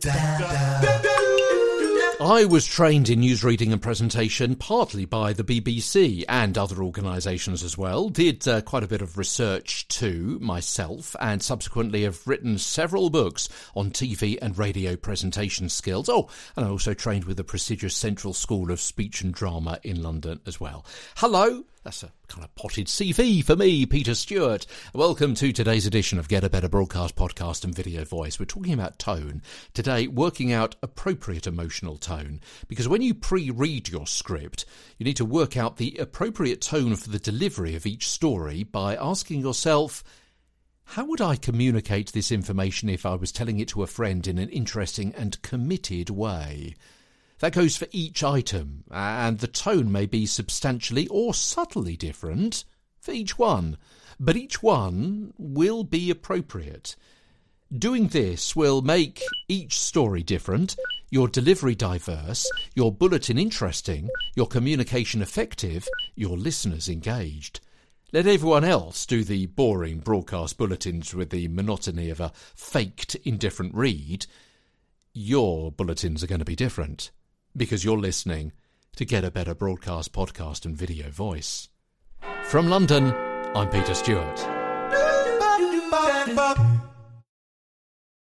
da, da. da. I was trained in newsreading and presentation partly by the BBC and other organisations as well. Did uh, quite a bit of research too myself, and subsequently have written several books on TV and radio presentation skills. Oh, and I also trained with the prestigious Central School of Speech and Drama in London as well. Hello, that's a kind of potted CV for me, Peter Stewart. Welcome to today's edition of Get a Better Broadcast Podcast and Video Voice. We're talking about tone. Today, working out appropriate emotional tone. Because when you pre read your script, you need to work out the appropriate tone for the delivery of each story by asking yourself, how would I communicate this information if I was telling it to a friend in an interesting and committed way? That goes for each item, and the tone may be substantially or subtly different for each one, but each one will be appropriate. Doing this will make each story different, your delivery diverse, your bulletin interesting, your communication effective, your listeners engaged. Let everyone else do the boring broadcast bulletins with the monotony of a faked indifferent read. Your bulletins are going to be different because you're listening to Get a Better Broadcast Podcast and Video Voice. From London, I'm Peter Stewart.